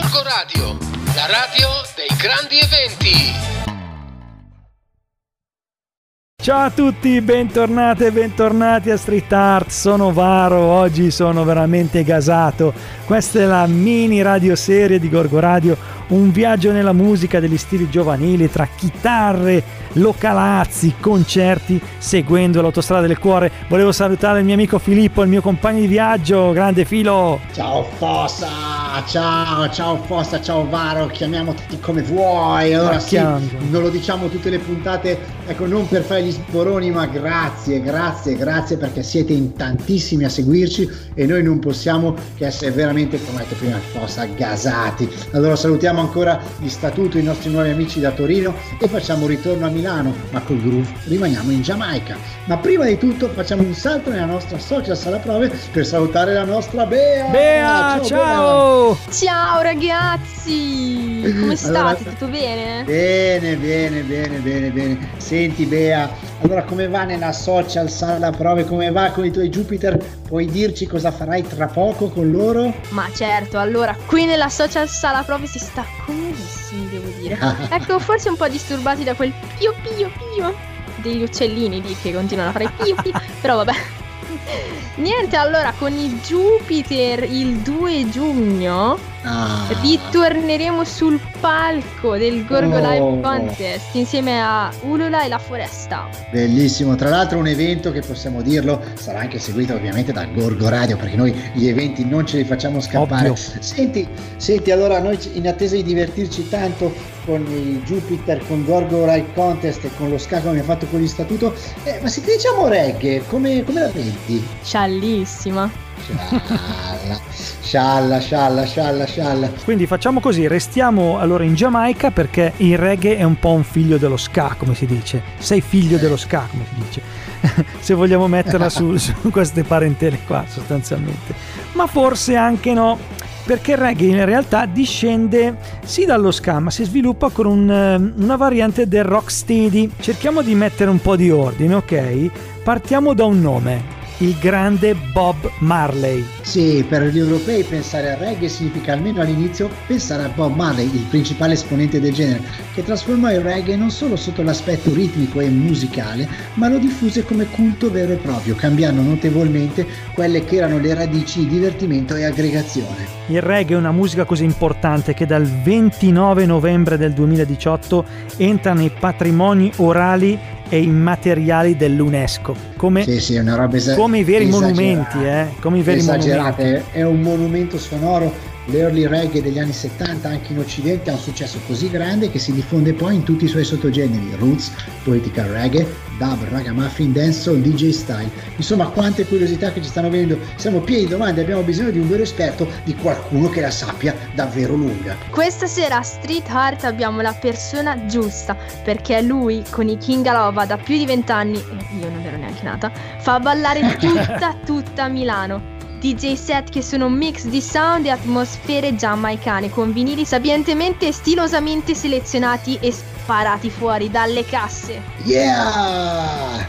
Gorgo Radio, la radio dei grandi eventi. Ciao a tutti, bentornati e bentornati a Street Art, sono Varo, oggi sono veramente gasato. Questa è la mini radioserie di Gorgo Radio, un viaggio nella musica degli stili giovanili tra chitarre, localazzi, concerti, seguendo l'autostrada del cuore. Volevo salutare il mio amico Filippo, il mio compagno di viaggio, grande Filo. Ciao Fossa, ciao, ciao Fossa, ciao Varo, chiamiamoti come vuoi. Allora sì, non lo diciamo tutte le puntate, ecco, non per fare gli sboroni, ma grazie, grazie, grazie perché siete in tantissimi a seguirci e noi non possiamo che essere veramente, come ha detto prima Fossa, gasati. Allora salutiamo ancora gli statuti, i nostri nuovi amici da Torino e facciamo ritorno a Milano, ma col groove rimaniamo in Giamaica. Ma prima di tutto facciamo un salto nella nostra social sala prove per salutare la nostra Bea. Bea, ciao! Ciao, Bea. ciao ragazzi! Come state? Allora, Tutto bene? Bene, bene, bene, bene, bene. Senti Bea, allora come va nella social sala prove? Come va con i tuoi Jupiter? Puoi dirci cosa farai tra poco con loro? Ma certo, allora qui nella social sala prove si sta comodissimi, devo dire. ecco, forse un po' disturbati da quel pio pio pio degli uccellini lì che continuano a fare pio pio, però vabbè. Niente, allora con i Jupiter il 2 giugno ah. ritorneremo sul palco del Gorgo oh. Live Contest insieme a Ulula e la Foresta. Bellissimo, tra l'altro un evento che possiamo dirlo sarà anche seguito ovviamente dal Gorgo Radio perché noi gli eventi non ce li facciamo scappare. Senti, senti, allora noi in attesa di divertirci tanto con i Jupiter, con Gorgo Live Contest e con lo scacco che abbiamo fatto con gli statuto, eh, ma se ti diciamo reggae, come, come la vedi? Sciallissima. Scialla, scialla, scialla, scialla, scialla. Quindi facciamo così, restiamo allora in Giamaica perché il reggae è un po' un figlio dello ska, come si dice. Sei figlio dello ska, come si dice. Se vogliamo metterla su, su queste parentele qua, sostanzialmente. Ma forse anche no perché il reggae in realtà discende sì dallo ska, ma si sviluppa con un, eh, una variante del rocksteady. Cerchiamo di mettere un po' di ordine, ok? Partiamo da un nome, il grande Bob Marley. Sì, per gli europei pensare al reggae significa almeno all'inizio pensare a Bob Marley, il principale esponente del genere, che trasformò il reggae non solo sotto l'aspetto ritmico e musicale, ma lo diffuse come culto vero e proprio, cambiando notevolmente quelle che erano le radici di divertimento e aggregazione. Il reggae è una musica così importante che dal 29 novembre del 2018 entra nei patrimoni orali e immateriali dell'UNESCO. Come, sì, sì, esa- come i veri monumenti, eh? Come i veri esagerate, monumenti. è un monumento sonoro L'early reggae degli anni 70 anche in Occidente ha un successo così grande che si diffonde poi in tutti i suoi sottogeneri, roots, political reggae, dub, ragamuffin, dancehall, DJ style. Insomma, quante curiosità che ci stanno venendo. Siamo pieni di domande, abbiamo bisogno di un vero esperto, di qualcuno che la sappia davvero lunga. Questa sera a Street Heart abbiamo la persona giusta, perché lui con i King Alova da più di vent'anni, io non ero neanche nata, fa ballare tutta tutta Milano. DJ set che sono un mix di sound e atmosfere giamaicane con vinili sapientemente e stilosamente selezionati e sparati fuori dalle casse. Yeah!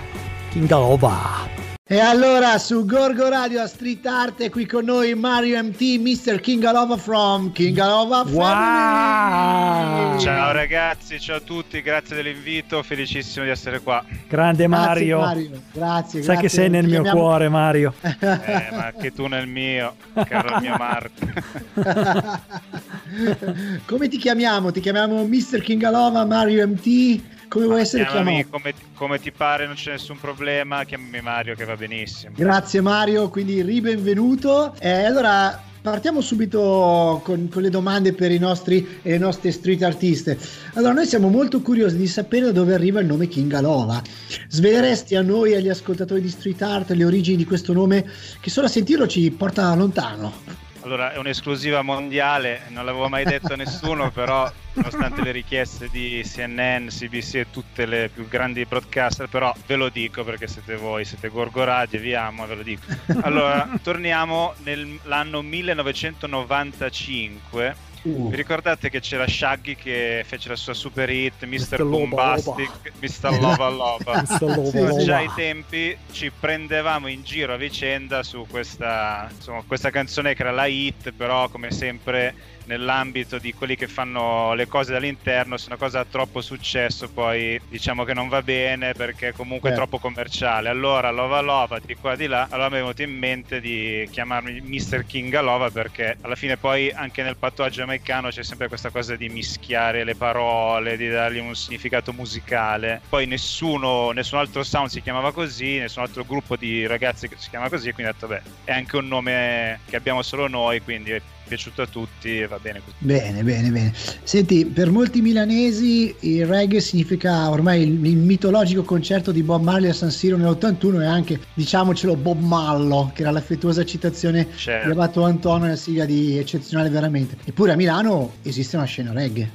King Ova! E allora su Gorgo Radio a Street Art è qui con noi Mario MT, Mr. King Alova from King Alova wow. Ciao ragazzi, ciao a tutti, grazie dell'invito, felicissimo di essere qua. Grande Mario. Grazie, Mario. grazie Sai grazie. che sei nel mio chiamiamo... cuore Mario. eh, ma anche tu nel mio, caro mio Marco. Come ti chiamiamo? Ti chiamiamo Mr. King Alova, Mario MT? Come vuoi essere chiamato? Come, come, ti pare, non c'è nessun problema. Chiamami Mario che va benissimo. Grazie Mario, quindi ribenvenuto. Eh, allora, partiamo subito con, con, le domande per i nostri e le nostre street artiste. Allora, noi siamo molto curiosi di sapere da dove arriva il nome King Alova. Sveleresti a noi e agli ascoltatori di street art le origini di questo nome che solo a sentirlo ci porta lontano? Allora, è un'esclusiva mondiale, non l'avevo mai detto a nessuno, però nonostante le richieste di CNN, CBC e tutte le più grandi broadcaster, però ve lo dico perché siete voi, siete Gorgoradi e vi amo, ve lo dico. Allora, torniamo nell'anno 1995 Uh. Vi ricordate che c'era Shaggy che fece la sua super hit Mr. Bombastic, Mr. Lova Lova? Mr. Già ai tempi ci prendevamo in giro a vicenda su questa, insomma, questa canzone che era la hit, però come sempre nell'ambito di quelli che fanno le cose dall'interno, se una cosa ha troppo successo poi diciamo che non va bene perché comunque è eh. troppo commerciale. Allora Lova Lova di qua di là, allora mi è venuto in mente di chiamarmi Mr. King Lova perché alla fine poi anche nel pattuaggio giamaicano c'è sempre questa cosa di mischiare le parole, di dargli un significato musicale. Poi nessuno, nessun altro sound si chiamava così, nessun altro gruppo di ragazzi che si chiama così, quindi ho detto beh, è anche un nome che abbiamo solo noi, quindi piaciuto a tutti e va bene così. Bene, bene, bene. Senti, per molti milanesi il reggae significa ormai il, il mitologico concerto di Bob Marley a San Siro nell'81 e anche, diciamocelo, Bob Mallo, che era l'affettuosa citazione certo. di Abato Antonio, una sigla di eccezionale veramente. Eppure a Milano esiste una scena reggae.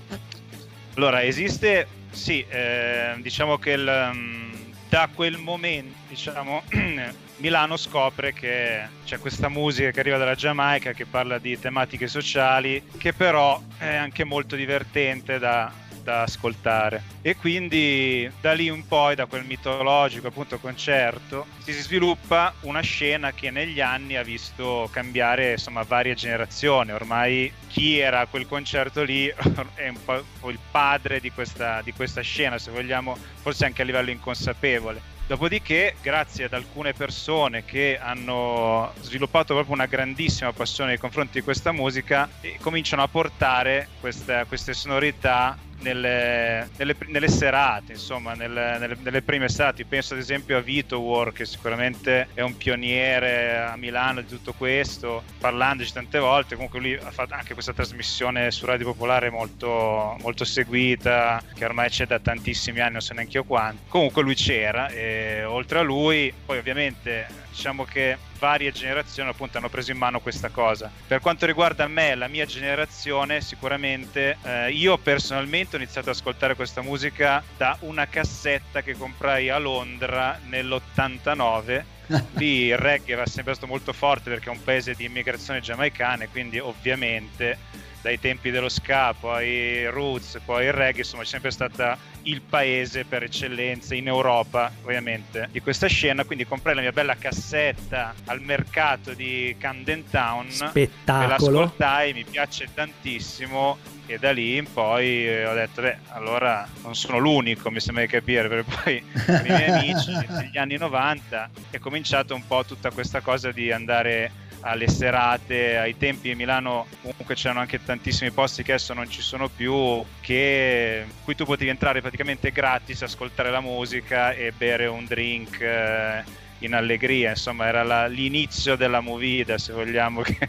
Allora, esiste, sì, eh, diciamo che il, mm, da quel momento, diciamo, Milano scopre che c'è questa musica che arriva dalla Giamaica che parla di tematiche sociali, che però è anche molto divertente da, da ascoltare. E quindi da lì in poi, da quel mitologico appunto concerto, si sviluppa una scena che negli anni ha visto cambiare insomma varie generazioni. Ormai chi era a quel concerto lì è un po' il padre di questa, di questa scena, se vogliamo, forse anche a livello inconsapevole Dopodiché, grazie ad alcune persone che hanno sviluppato proprio una grandissima passione nei confronti di questa musica, cominciano a portare questa, queste sonorità nelle, nelle, nelle, serate, insomma, nelle, nelle, prime serate. Penso ad esempio a Vito War, che sicuramente è un pioniere a Milano di tutto questo, parlandoci tante volte. Comunque, lui ha fatto anche questa trasmissione su Radio Popolare molto, molto seguita, che ormai c'è da tantissimi anni, non so neanche io quanti. Comunque, lui c'era e oltre a lui, poi ovviamente diciamo che varie generazioni appunto hanno preso in mano questa cosa. Per quanto riguarda me, la mia generazione, sicuramente eh, io personalmente ho iniziato ad ascoltare questa musica da una cassetta che comprai a Londra nell'89 lì il reggae era sempre stato molto forte perché è un paese di immigrazione giamaicana e quindi ovviamente dai tempi dello ska, poi roots, poi il reggae, insomma è sempre stata il paese per eccellenza in Europa, ovviamente, di questa scena, quindi comprai la mia bella cassetta al mercato di Camden Town, spettacolo, l'ascoltai, mi piace tantissimo e da lì in poi eh, ho detto beh allora non sono l'unico mi sembra di capire perché poi con i miei amici negli anni 90 è cominciato un po' tutta questa cosa di andare alle serate, ai tempi a Milano comunque c'erano anche tantissimi posti che adesso non ci sono più, che, cui tu potevi entrare praticamente gratis, ascoltare la musica e bere un drink. Eh, in allegria, insomma era la, l'inizio della movida se vogliamo che,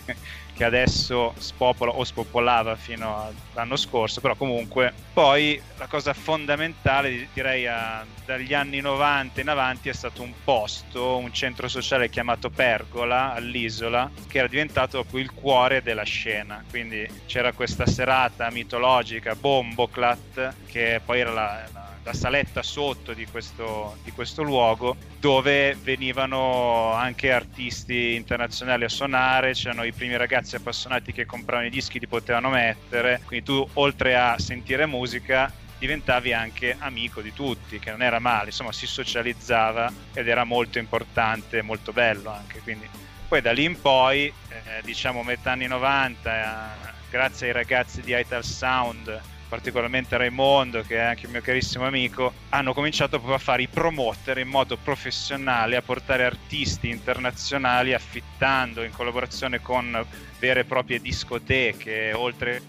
che adesso spopola o spopolava fino all'anno scorso, però comunque poi la cosa fondamentale direi a, dagli anni 90 in avanti è stato un posto, un centro sociale chiamato Pergola all'isola che era diventato proprio il cuore della scena, quindi c'era questa serata mitologica Bomboclat che poi era la, la la saletta sotto di questo, di questo luogo dove venivano anche artisti internazionali a suonare, c'erano i primi ragazzi appassionati che compravano i dischi, li potevano mettere, quindi tu oltre a sentire musica diventavi anche amico di tutti, che non era male, insomma si socializzava ed era molto importante, molto bello anche, quindi. Poi da lì in poi, eh, diciamo metà anni 90, eh, grazie ai ragazzi di Ital Sound, particolarmente Raimondo, che è anche il mio carissimo amico, hanno cominciato proprio a fare i promoter in modo professionale, a portare artisti internazionali affittando in collaborazione con vere e proprie discoteche, oltre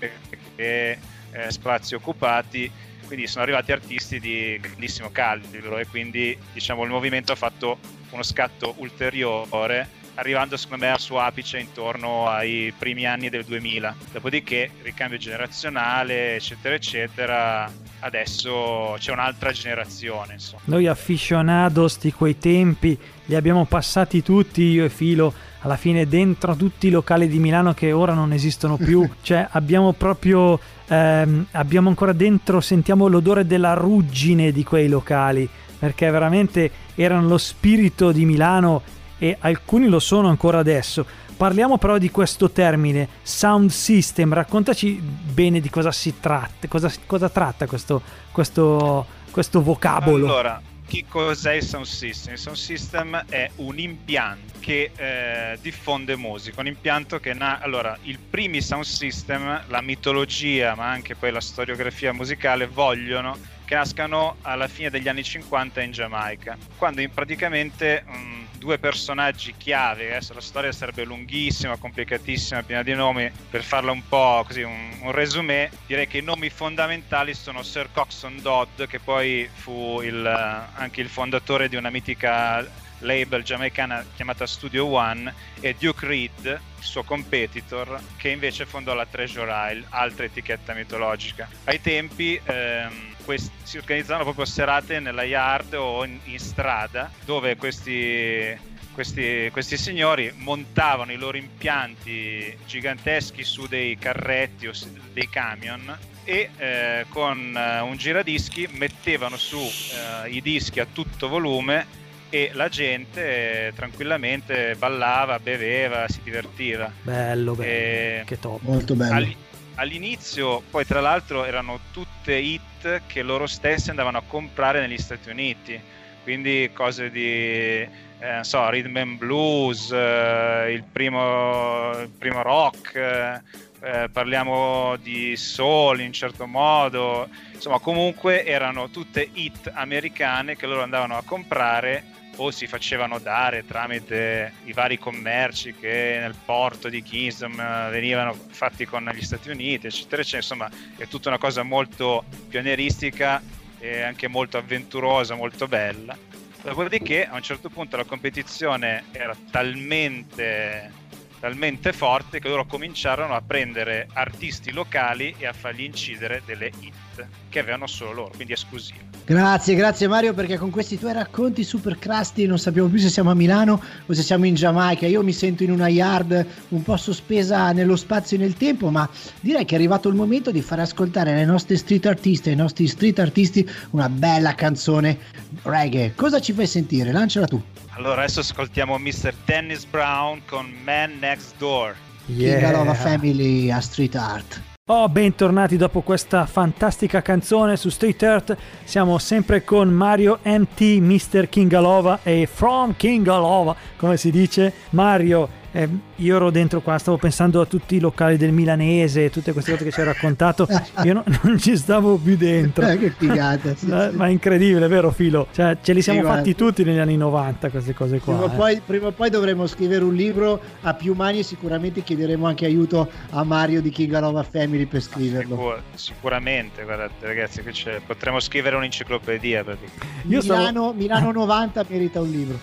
che eh, spazi occupati. Quindi sono arrivati artisti di grandissimo calibro e quindi diciamo il movimento ha fatto uno scatto ulteriore arrivando secondo me al suo apice intorno ai primi anni del 2000. Dopodiché ricambio generazionale, eccetera, eccetera, adesso c'è un'altra generazione. Insomma. Noi aficionados di quei tempi li abbiamo passati tutti, io e Filo, alla fine dentro tutti i locali di Milano che ora non esistono più, cioè abbiamo proprio, ehm, abbiamo ancora dentro, sentiamo l'odore della ruggine di quei locali, perché veramente erano lo spirito di Milano e alcuni lo sono ancora adesso. parliamo però di questo termine, sound system, raccontaci bene di cosa si tratta, cosa, cosa tratta questo, questo, questo vocabolo. Allora, che cos'è il sound system? Il sound system è un impianto che eh, diffonde musica, un impianto che na- allora i primi sound system, la mitologia ma anche poi la storiografia musicale vogliono che nascano alla fine degli anni 50 in Giamaica, quando in praticamente um, due personaggi chiave, adesso la storia sarebbe lunghissima, complicatissima, piena di nomi, per farla un po' così, un, un resumé, direi che i nomi fondamentali sono Sir Coxon Dodd, che poi fu il, anche il fondatore di una mitica label giamaicana chiamata Studio One e Duke Reed, suo competitor, che invece fondò la Treasure Isle, altra etichetta mitologica. Ai tempi ehm, questi, si organizzavano proprio serate nella yard o in, in strada dove questi, questi, questi, signori montavano i loro impianti giganteschi su dei carretti o dei camion e eh, con eh, un giradischi mettevano su eh, i dischi a tutto volume e la gente eh, tranquillamente ballava, beveva, si divertiva. Bello, bello. E che top. Molto bello. All- all'inizio, poi tra l'altro, erano tutte hit che loro stessi andavano a comprare negli Stati Uniti. Quindi cose di eh, so, rhythm and blues, eh, il, primo, il, primo, rock, eh, parliamo di soul in certo modo, insomma comunque erano tutte hit americane che loro andavano a comprare o si facevano dare tramite i vari commerci che nel porto di Kingston eh, venivano fatti con gli Stati Uniti, eccetera, eccetera. Insomma, è tutta una cosa molto pionieristica e anche molto avventurosa, molto bella. Dopodiché a un certo punto la competizione era talmente talmente forte che loro cominciarono a prendere artisti locali e a fargli incidere delle hit che avevano solo loro, quindi esclusive. Grazie, grazie Mario perché con questi tuoi racconti super crusty non sappiamo più se siamo a Milano o se siamo in Giamaica. Io mi sento in una yard un po' sospesa nello spazio e nel tempo, ma direi che è arrivato il momento di far ascoltare ai nostri street artisti, ai nostri street artisti una bella canzone reggae. Cosa ci fai sentire? Lanciala tu. Allora adesso ascoltiamo Mr. Dennis Brown con Man Next Door. Yeah. King Love Family a Street Art. Oh, bentornati dopo questa fantastica canzone su Street Earth. Siamo sempre con Mario MT, Mr. Kingalova e From Kingalova, come si dice. Mario, eh, io ero dentro qua, stavo pensando a tutti i locali del milanese, tutte queste cose che ci hai raccontato, io no, non ci stavo più dentro. Eh, che figata, sì, ma, sì. ma, è incredibile, vero Filo? Cioè, ce li siamo sì, fatti tutti negli anni 90 queste cose qua. Prima, eh. poi, prima o poi dovremo scrivere un libro a più mani e sicuramente chiederemo anche aiuto a Mario di King Family per scriverlo. Sicur- sicuramente, guardate ragazzi, potremmo scrivere un'enciclopedia. Io Milano, stavo... Milano 90 merita un libro.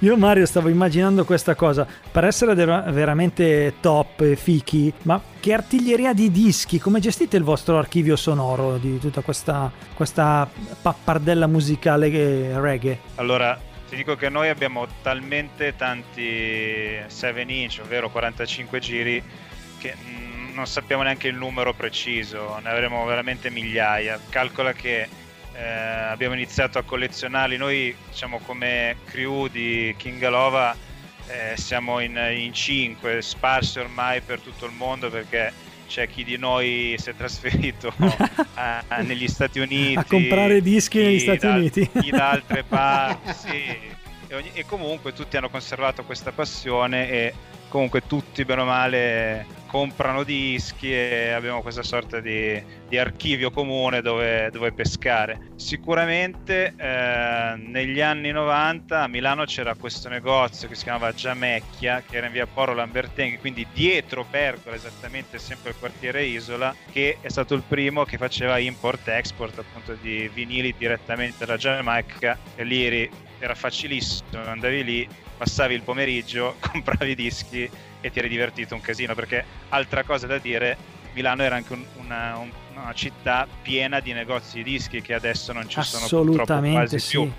Io Mario stavo immaginando questa cosa per essere veramente top e fichi, ma che artiglieria di dischi, come gestite il vostro archivio sonoro di tutta questa, questa pappardella musicale reggae? Allora, ti dico che noi abbiamo talmente tanti 7 inch, ovvero 45 giri, che non sappiamo neanche il numero preciso, ne avremo veramente migliaia. Calcola che eh, abbiamo iniziato a collezionarli noi, diciamo come crew di King Alova eh, siamo in, in cinque, sparsi ormai per tutto il mondo perché c'è chi di noi si è trasferito a, a, negli Stati Uniti a comprare dischi negli Stati da, Uniti chi da altre parti sì. e, ogni, e comunque tutti hanno conservato questa passione e comunque tutti bene o male comprano dischi e abbiamo questa sorta di, di archivio comune dove, dove, pescare. Sicuramente eh, negli anni 90 a Milano c'era questo negozio che si chiamava Giamecchia, che era in via Poro Lambertenghi, quindi dietro Pergola, esattamente sempre il quartiere Isola, che è stato il primo che faceva import-export appunto di vinili direttamente dalla Giamaica e lì era facilissimo, andavi lì, passavi il pomeriggio, compravi dischi e ti eri divertito un casino perché altra cosa da dire Milano era anche un, una, un, una, città piena di negozi di dischi che adesso non ci sono purtroppo quasi sì. più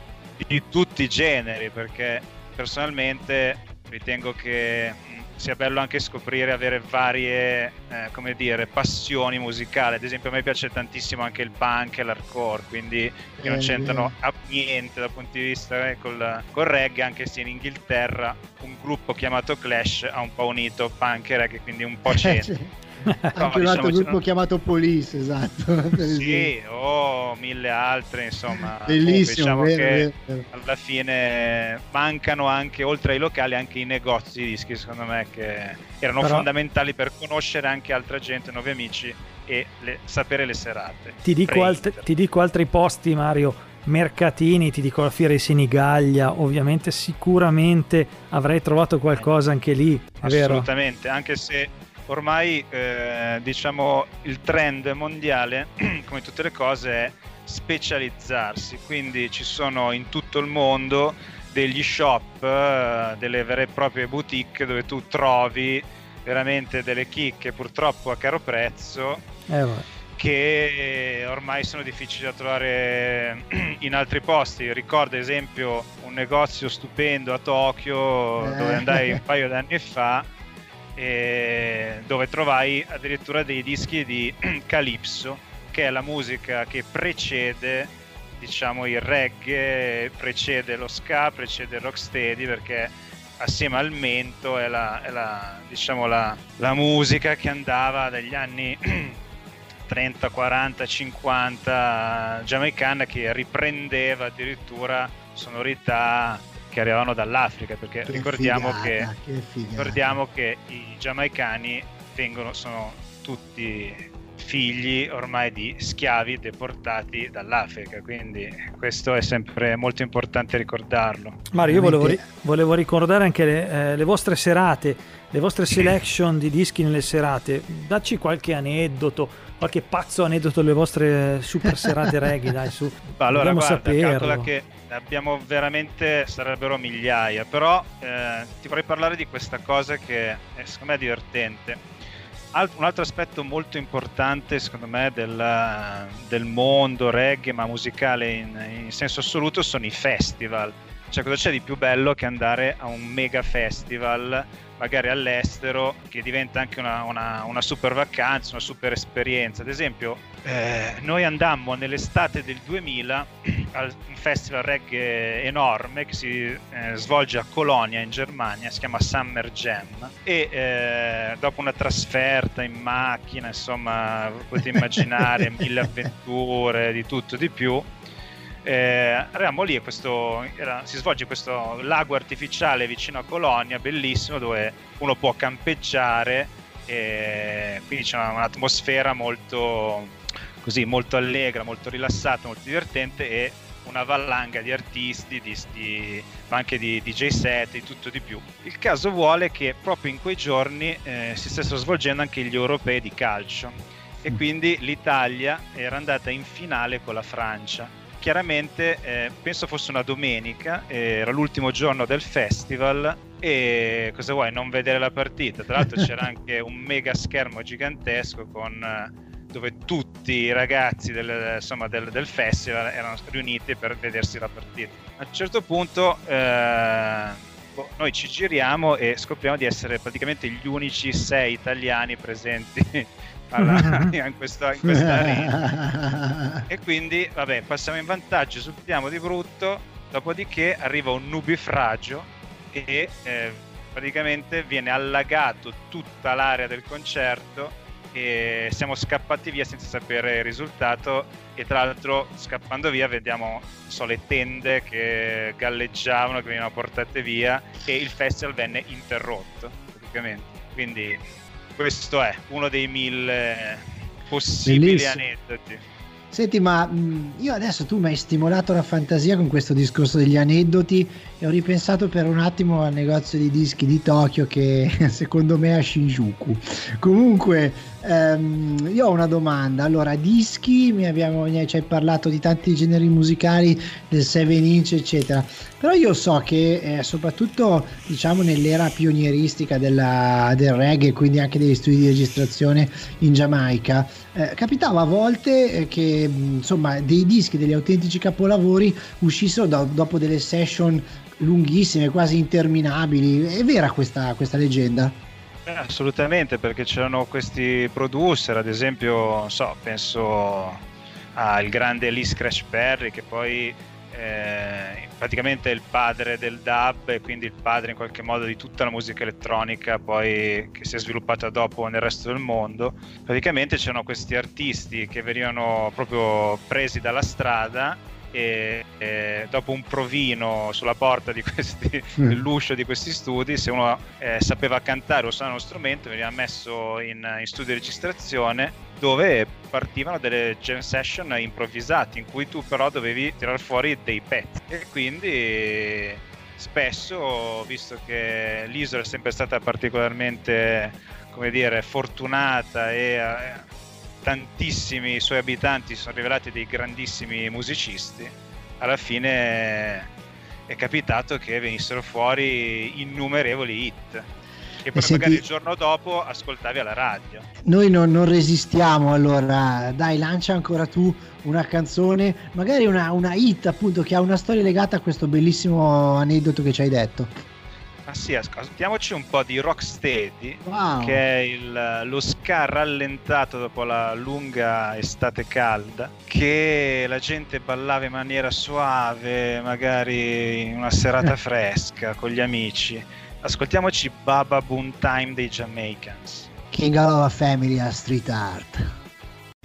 di tutti i generi perché personalmente ritengo che sia bello anche scoprire, avere varie, eh, come dire, passioni musicali. Ad esempio a me piace tantissimo anche il punk e l'hardcore, quindi che non c'entrano niente dal punto di vista eh, col, col reggae, anche se in Inghilterra un gruppo chiamato Clash ha un po' unito punk e reggae, quindi un po' c'entra. Anche no, un altro diciamo, gruppo chiamato Police, esatto. sì, o mille altre, insomma. Bellissimo. Diciamo vero, che vero. alla fine mancano anche, oltre ai locali, anche i negozi di dischi, secondo me, che erano Però... fondamentali per conoscere anche altra gente, nuovi amici e le, sapere le serate. Ti dico, alt- ti dico altri posti, Mario mercatini, ti dico la fiera di Senigallia, ovviamente sicuramente avrei trovato qualcosa anche lì. Assolutamente, anche se ormai eh, diciamo il trend mondiale, come tutte le cose, è specializzarsi, quindi ci sono in tutto il mondo degli shop, eh, delle vere e proprie boutique dove tu trovi veramente delle chicche purtroppo a caro prezzo eh, che ormai sono difficili da trovare in altri posti. Ricordo ad esempio un negozio stupendo a Tokyo eh. dove andai un paio di anni fa dove trovai addirittura dei dischi di Calypso, che è la musica che precede diciamo il reggae, precede lo ska, precede il rocksteady perché assieme al mento è la, è la, diciamo la, la musica che andava dagli anni 30, 40, 50 giamaicana che riprendeva addirittura sonorità che arrivavano dall'Africa, perché che ricordiamo, figata, che, che ricordiamo che i giamaicani vengono, sono tutti figli ormai di schiavi deportati dall'Africa, quindi questo è sempre molto importante ricordarlo. Mario, io volevo, volevo ricordare anche le, eh, le, vostre serate, le vostre selection di dischi nelle serate, dacci qualche aneddoto, qualche pazzo aneddoto delle vostre super serate reggae, dai su. Allora, guarda, saperlo. che abbiamo veramente, sarebbero migliaia, però eh, ti vorrei parlare di questa cosa che è, secondo me è divertente. Alt- un altro aspetto molto importante secondo me del, del mondo reggae ma musicale in, in senso assoluto sono i festival. Cioè cosa c'è di più bello che andare a un mega festival magari all'estero che diventa anche una, una, una, super vacanza, una super esperienza. Ad esempio, eh, noi andammo nell'estate del 2000 a un festival reggae enorme che si eh, svolge a Colonia in Germania, si chiama Summer Jam e eh, dopo una trasferta in macchina, insomma, potete immaginare mille avventure, di tutto e di più eh, eravamo lì e questo, era, si svolge questo lago artificiale vicino a Colonia, bellissimo, dove uno può campeggiare e quindi c'è un'atmosfera molto, così, molto allegra, molto rilassata, molto divertente e una valanga di artisti, di sti, ma anche di DJ set e tutto di più. Il caso vuole che proprio in quei giorni eh, si stessero svolgendo anche gli europei di calcio e quindi l'Italia era andata in finale con la Francia chiaramente eh, penso fosse una domenica, era l'ultimo giorno del festival e cosa vuoi non vedere la partita? Tra l'altro c'era anche un mega schermo gigantesco con, dove tutti i ragazzi del, insomma, del, del, festival erano riuniti per vedersi la partita. A un certo punto eh, boh, noi ci giriamo e scopriamo di essere praticamente gli unici sei italiani presenti alla, in, questa, in questa arena. e quindi, vabbè, passiamo in vantaggio, subiamo di brutto, dopodiché arriva un nubifragio e eh, praticamente viene allagato tutta l'area del concerto e siamo scappati via senza sapere il risultato e tra l'altro scappando via vediamo so, le tende che galleggiavano, che venivano portate via e il festival venne interrotto praticamente. Quindi questo è uno dei mille possibili Bellissimo. aneddoti. Senti, ma io adesso tu mi hai stimolato la fantasia con questo discorso degli aneddoti e ho ripensato per un attimo al negozio di dischi di Tokyo che secondo me è a Shinjuku. Comunque, ehm, io ho una domanda. Allora, dischi, mi, abbiamo, ci hai parlato di tanti generi musicali, del 7 inch, eccetera. Però io so che eh, soprattutto diciamo nell'era pionieristica della, del reggae, quindi anche degli studi di registrazione in Giamaica, eh, capitava a volte eh, che insomma dei dischi, degli autentici capolavori uscissero do, dopo delle session lunghissime, quasi interminabili. È vera questa, questa leggenda? assolutamente, perché c'erano questi producer, ad esempio, so, penso al grande Lee Scratch Perry che poi eh, praticamente è il padre del dub e quindi il padre in qualche modo di tutta la musica elettronica poi che si è sviluppata dopo nel resto del mondo. Praticamente c'erano questi artisti che venivano proprio presi dalla strada e, e, dopo un provino sulla porta di questi, mm. dell'uscio di questi studi, se uno eh, sapeva cantare o suonare uno strumento, veniva messo in, in, studio di registrazione dove partivano delle jam session improvvisate in cui tu però dovevi tirar fuori dei pezzi e quindi spesso, visto che l'isola è sempre stata particolarmente come dire, fortunata e eh, tantissimi suoi abitanti si sono rivelati dei grandissimi musicisti, alla fine è capitato che venissero fuori innumerevoli hit che poi senti, magari il giorno dopo ascoltavi alla radio. Noi non, non, resistiamo, allora dai, lancia ancora tu una canzone, magari una, una hit appunto che ha una storia legata a questo bellissimo aneddoto che ci hai detto. Sì, ascoltiamoci un po' di Rocksteady, wow. che è il, lo ska rallentato dopo la lunga estate calda, che la gente ballava in maniera suave, magari in una serata fresca con gli amici. Ascoltiamoci Baba Boom Time dei Jamaicans. King of a Family a Street Art.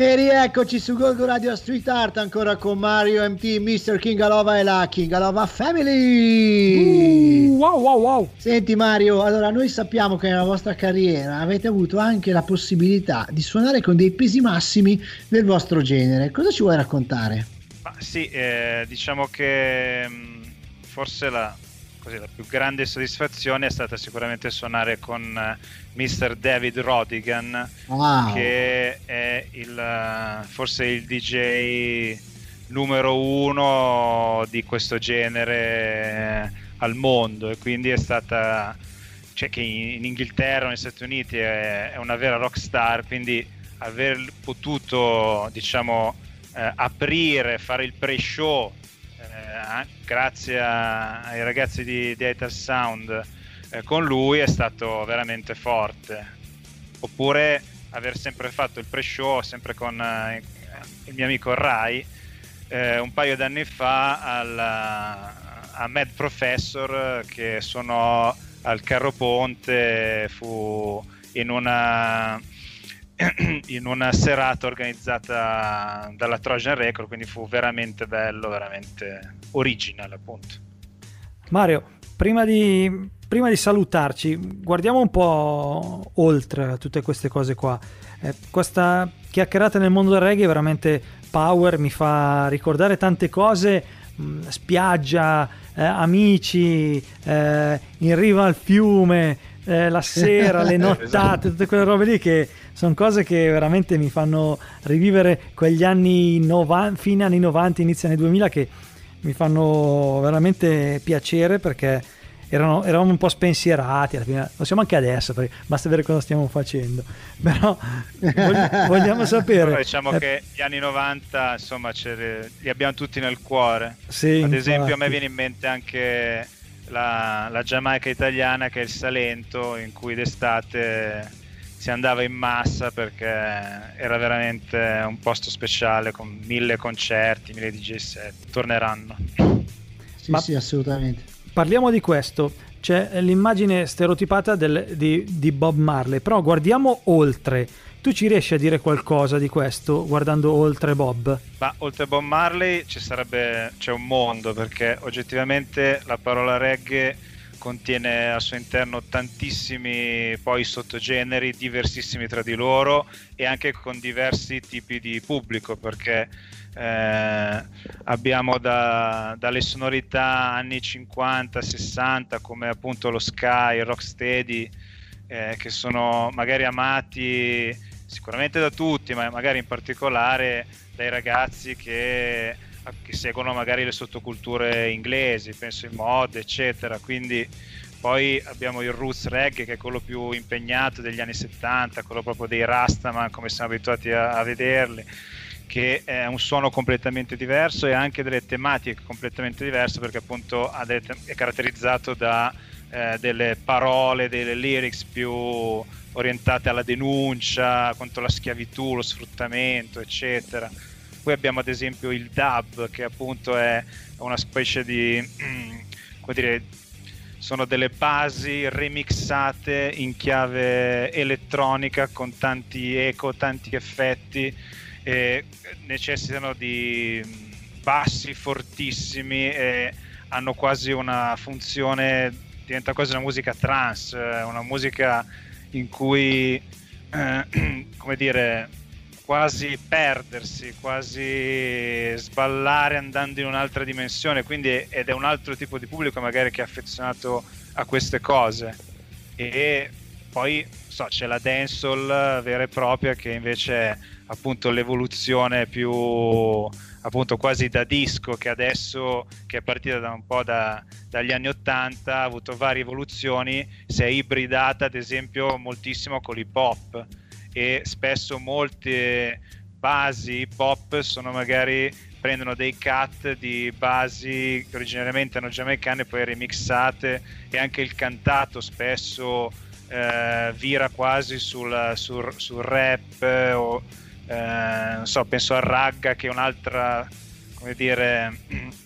E rieccoci su Golgo Radio Street Art ancora con Mario MT, Mr. King Alova e la King Alova Family. Uh, wow, wow, wow. Senti Mario, allora noi sappiamo che nella vostra carriera avete avuto anche la possibilità di suonare con dei pesi massimi del vostro genere. Cosa ci vuoi raccontare? Ma sì, eh, diciamo che mm, forse la, così, la più grande soddisfazione è stata sicuramente suonare con eh, Mr. David Rodigan, wow. che è il, forse il DJ numero uno di questo genere eh, al mondo e quindi è stata cioè che in, Inghilterra negli Stati Uniti è, è, una vera rock star quindi aver potuto diciamo eh, aprire fare il pre-show grazie a, ai ragazzi di, di Sound eh, con lui è stato veramente forte. Oppure aver sempre fatto il pre-show sempre con eh, il mio amico Rai eh, un paio d'anni fa alla, a Mad Professor che suonò al Carro Ponte fu in una in una serata organizzata dalla Trojan Record, quindi fu veramente bello, veramente original appunto. Mario, prima di, prima di salutarci, guardiamo un po' oltre tutte queste cose qua. Eh, questa chiacchierata nel mondo del reggae è veramente power, mi fa ricordare tante cose, mh, mm, spiaggia, eh, amici, eh, in riva al fiume, eh, la sera, le nottate, esatto. tutte quelle robe lì che sono cose che veramente mi fanno rivivere quegli anni 90, fine anni 90, inizio anni 2000 che mi fanno veramente piacere perché erano, eravamo un po' spensierati alla fine, lo siamo anche adesso perché basta vedere cosa stiamo facendo però vogliamo sapere però diciamo eh, che gli anni 90 insomma li abbiamo tutti nel cuore sì, ad infatti. esempio a me viene in mente anche la, la Giamaica italiana che è il Salento in cui d'estate si andava in massa perché era veramente un posto speciale con mille concerti, mille DJ set. Torneranno. Sì, Ma sì, assolutamente. Parliamo di questo. C'è l'immagine stereotipata del, di, di Bob Marley, però guardiamo oltre. Tu ci riesci a dire qualcosa di questo guardando oltre Bob? Ma oltre Bob Marley sarebbe c'è un mondo perché oggettivamente la parola reggae contiene al suo interno tantissimi poi sottogeneri diversissimi tra di loro e anche con diversi tipi di pubblico perché eh, abbiamo da, dalle sonorità anni 50-60 come appunto lo Sky, il Rocksteady eh, che sono magari amati sicuramente da tutti ma magari in particolare dai ragazzi che che seguono magari le sottoculture inglesi, penso in mod, eccetera. Quindi poi abbiamo il roots reggae che è quello più impegnato degli anni 70, quello proprio dei Rastaman come siamo abituati a, a vederli, che è un suono completamente diverso e anche delle tematiche completamente diverse perché appunto è caratterizzato da eh, delle parole, delle lyrics più orientate alla denuncia contro la schiavitù, lo sfruttamento, eccetera. Poi abbiamo ad esempio il dub, che appunto è una specie di, come dire, sono delle basi remixate in chiave elettronica con tanti eco, tanti effetti e necessitano di bassi fortissimi e hanno quasi una funzione, diventa quasi una musica trance, una musica in cui, eh, come dire, quasi perdersi, quasi sballare andando in un'altra dimensione, quindi ed è un altro tipo di pubblico magari che è affezionato a queste cose. E poi so, c'è la dancehall vera e propria che invece è appunto l'evoluzione più appunto quasi da disco che adesso che è partita da un po' da, dagli anni 80 ha avuto varie evoluzioni si è ibridata ad esempio moltissimo con l'hip hop e spesso molte basi hip hop sono magari prendono dei cut di basi che originariamente erano giamaicane poi remixate e anche il cantato spesso eh, vira quasi sul, sul, sul rap o eh, non so, penso al ragga che è un'altra come dire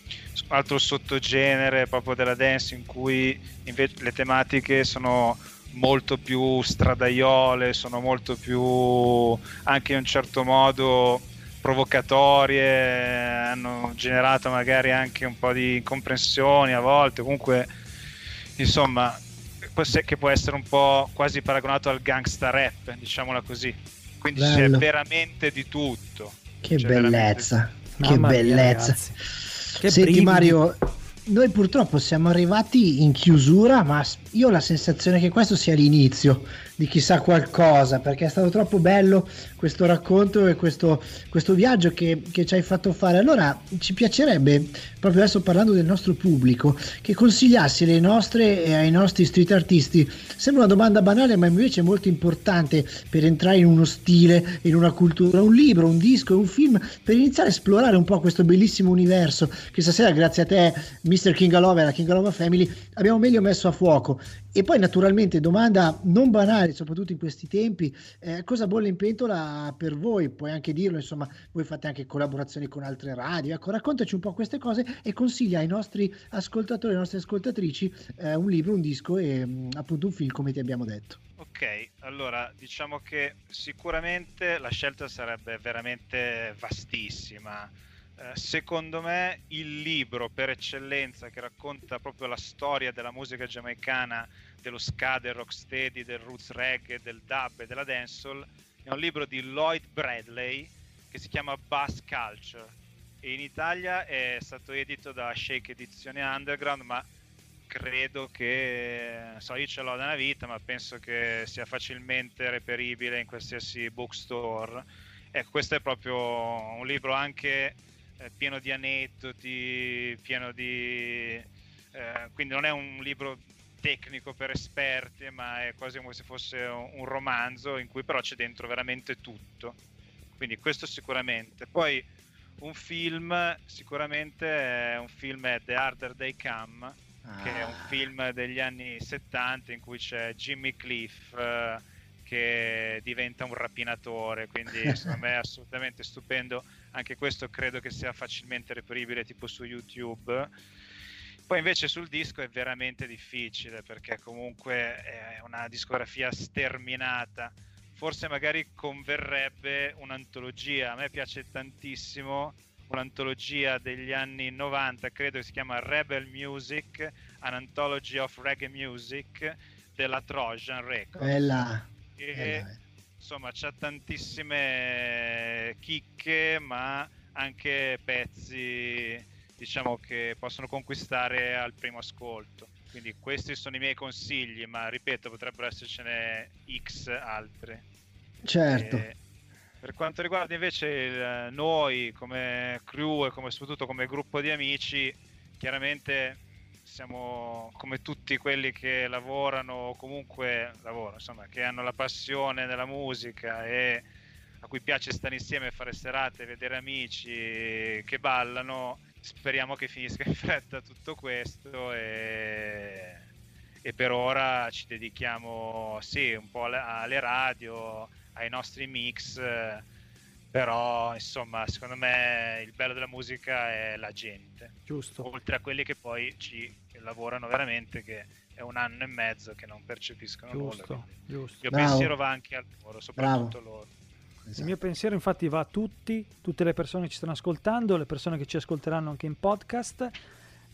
altro sottogenere proprio della dance in cui invece le tematiche sono molto più stradaiole, sono molto più anche in un certo modo provocatorie, hanno generato magari anche un po' di incomprensioni a volte, comunque insomma che può essere un po' quasi paragonato al gangsta rap, diciamola così. Quindi Bello. c'è veramente di tutto. Che c'è bellezza, che bellezza. Mia, che Senti brividi. Mario, noi purtroppo siamo arrivati in chiusura, ma io ho la sensazione che questo sia l'inizio di chissà qualcosa, perché è stato troppo bello questo racconto e questo, questo viaggio che, che, ci hai fatto fare. Allora ci piacerebbe, proprio adesso parlando del nostro pubblico, che consigliassi le nostre e ai nostri street artisti. Sembra una domanda banale, ma invece è molto importante per entrare in uno stile, in una cultura, un libro, un disco, un film, per iniziare a esplorare un po' questo bellissimo universo che stasera, grazie a te, Mr. King Love e la King Love Family, abbiamo meglio messo a fuoco. E poi naturalmente domanda non banale, soprattutto in questi tempi, eh, cosa bolle in pentola per voi? Puoi anche dirlo, insomma, voi fate anche collaborazioni con altre radio, ecco, raccontaci un po' queste cose e consiglia ai nostri ascoltatori, alle nostre ascoltatrici eh, un libro, un disco e mm, appunto un film come ti abbiamo detto. Ok, allora diciamo che sicuramente la scelta sarebbe veramente vastissima eh, secondo me il libro per eccellenza che racconta proprio la storia della musica giamaicana, dello ska, del rocksteady, del roots reggae, del dub e della dancehall è un libro di Lloyd Bradley che si chiama Bass Culture. E in Italia è stato edito da Shake Edizione Underground ma credo che so io ce l'ho da una vita ma penso che sia facilmente reperibile in qualsiasi bookstore. Ecco questo è proprio un libro anche eh, pieno di aneddoti, pieno di... Eh, quindi non è un libro tecnico per esperti, ma è quasi come se fosse un romanzo in cui però c'è dentro veramente tutto. Quindi questo sicuramente. Poi un film, sicuramente è un film è The Harder They Come, ah. che è un ah. film degli anni 70 in cui c'è Jimmy Cliff. Eh, che diventa un rapinatore, quindi secondo me è assolutamente stupendo. Anche questo credo che sia facilmente reperibile tipo su YouTube. Poi invece sul disco è veramente difficile perché comunque è una discografia sterminata. Forse magari converrebbe un'antologia, a me piace tantissimo un'antologia degli anni 90, credo che si chiama Rebel Music, an anthology of reggae music della Trojan Records. Bella che eh insomma c'ha tantissime chicche ma anche pezzi diciamo che possono conquistare al primo ascolto quindi questi sono i miei consigli ma ripeto potrebbero essercene x altri certo e per quanto riguarda invece il, noi come crew e come, soprattutto come gruppo di amici chiaramente siamo come tutti quelli che lavorano o comunque lavorano, insomma, che hanno la passione della musica e a cui piace stare insieme, fare serate, vedere amici che ballano. Speriamo che finisca in fretta tutto questo e, e per ora ci dedichiamo sì, un po' alle, alle radio, ai nostri mix, però insomma secondo me il bello della musica è la gente, Giusto. oltre a quelli che poi ci lavorano veramente, che è un anno e mezzo che non percepiscono giusto, nulla. Giusto. Il mio Bravo. pensiero va anche a loro, soprattutto Bravo. loro. Esatto. Il mio pensiero infatti va a tutti, tutte le persone che ci stanno ascoltando, le persone che ci ascolteranno anche in podcast.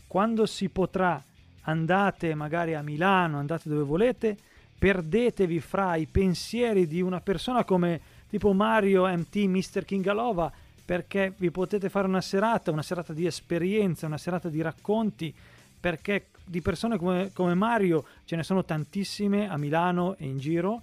Quando si potrà andate magari a Milano, andate dove volete, perdetevi fra i pensieri di una persona come tipo Mario MT Mr. Kingalova perché vi potete fare una serata, una serata di esperienza, una serata di racconti, perché di persone come, come Mario ce ne sono tantissime a Milano e in giro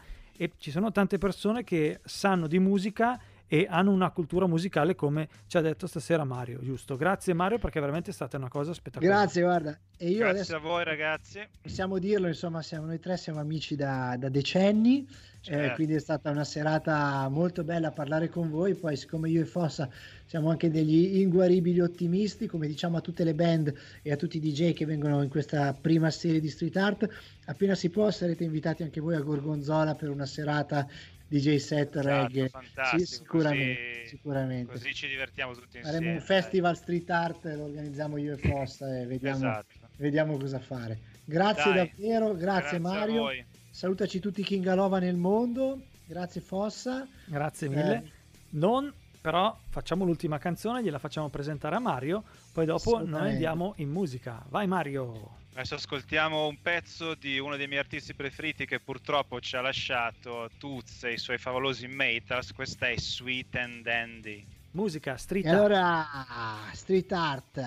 ci sono tante persone che sanno di musica e hanno una cultura musicale come ci ha detto stasera Mario, giusto? Grazie Mario perché veramente è stata una cosa spettacolare. Grazie, guarda. E io Grazie adesso, a voi ragazzi. Possiamo dirlo, insomma, siamo, noi tre siamo amici da, da decenni, eh, certo. eh, quindi è stata una serata molto bella parlare con voi, poi siccome io e Fossa siamo anche degli inguaribili ottimisti, come diciamo a tutte le band e a tutti i DJ che vengono in questa prima serie di street art, appena si può sarete invitati anche voi a Gorgonzola per una serata DJ set esatto, reggae. Sì, sicuramente, così, sicuramente. Così ci divertiamo tutti insieme. Faremo un festival dai. street art, lo organizziamo io e Fossa e vediamo, esatto. vediamo cosa fare. Grazie dai. davvero, grazie, grazie Mario. Salutaci tutti Kingalova nel mondo. Grazie Fossa. Grazie mille. Eh. Non però facciamo l'ultima canzone, gliela facciamo presentare a Mario, poi dopo noi andiamo in musica. Vai Mario! Adesso ascoltiamo un pezzo di uno dei miei artisti preferiti che purtroppo ci ha lasciato, Tuz e i suoi favolosi Maters, questa è Sweet and Dandy. Musica, street art. allora, street art.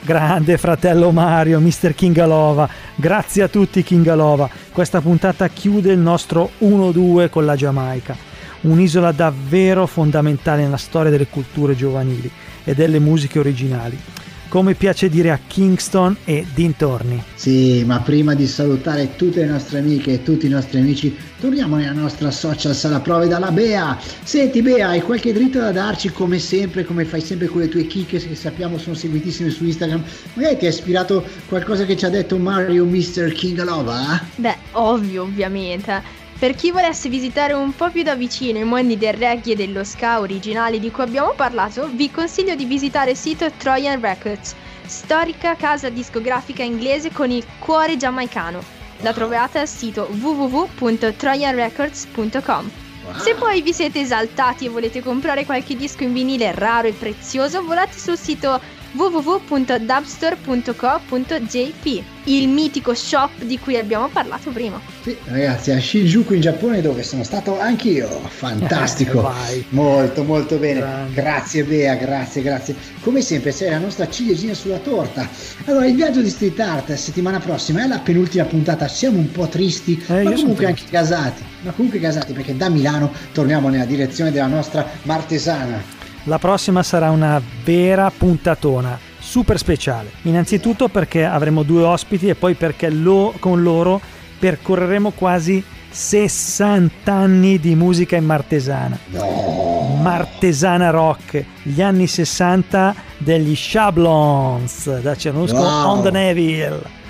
Grande fratello Mario, Mr. Kingalova, grazie a tutti Kingalova. Questa puntata chiude il nostro 1-2 con la Giamaica, un'isola davvero fondamentale nella storia delle culture giovanili e delle musiche originali come piace dire a Kingston e dintorni. Sì, ma prima di salutare tutte le nostre amiche e tutti i nostri amici, torniamo nella nostra social sala prove dalla Bea. Senti Bea, hai qualche dritto da darci come sempre, come fai sempre con le tue chicche che sappiamo sono seguitissime su Instagram? Magari ti ha ispirato qualcosa che ci ha detto Mario Mr. Kingalova? Beh, ovvio, ovviamente. Per chi volesse visitare un po' più da vicino i mondi del reggae e dello ska originali di cui abbiamo parlato, vi consiglio di visitare il sito Trojan Records, storica casa discografica inglese con il cuore giamaicano. La trovate al sito www.trojanrecords.com. Se poi vi siete esaltati e volete comprare qualche disco in vinile raro e prezioso, volate sul sito www.dubstore.co.jp, il mitico shop di cui abbiamo parlato prima. Sì, ragazzi, a Shinjuku in Giappone dove sono stato anch'io, fantastico, molto molto bene, Grande. grazie Bea, grazie, grazie. Come sempre sei la nostra ciliegina sulla torta. Allora, il viaggio di street art settimana prossima è la penultima puntata, siamo un po' tristi, eh, ma comunque anche gasati, ma comunque gasati perché da Milano torniamo nella direzione della nostra martesana la prossima sarà una vera puntatona, super speciale. Innanzitutto perché avremo due ospiti e poi perché lo, con loro percorreremo quasi 60 anni di musica in martesana. No. Martesana rock, gli anni 60 degli Shablons da Cernusco wow. on the Neville.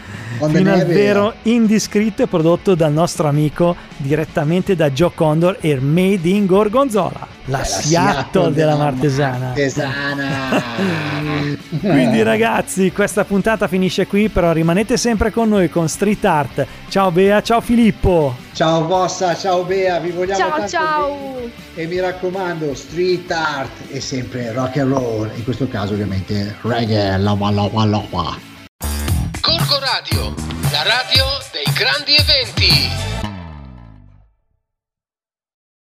Fino al vero indiscritto e prodotto dal nostro amico direttamente da Joe Condor e Made in Gorgonzola la, la Seattle della Martesana. Martesana. Quindi ragazzi, questa puntata finisce qui, però rimanete sempre con noi con Street Art. Ciao Bea, ciao Filippo. Ciao Bossa, ciao Bea, vi vogliamo ciao, tanto ciao. E mi raccomando, Street Art è sempre rock and roll, in questo caso ovviamente reggae, lava lava lava. Radio, la radio dei grandi eventi.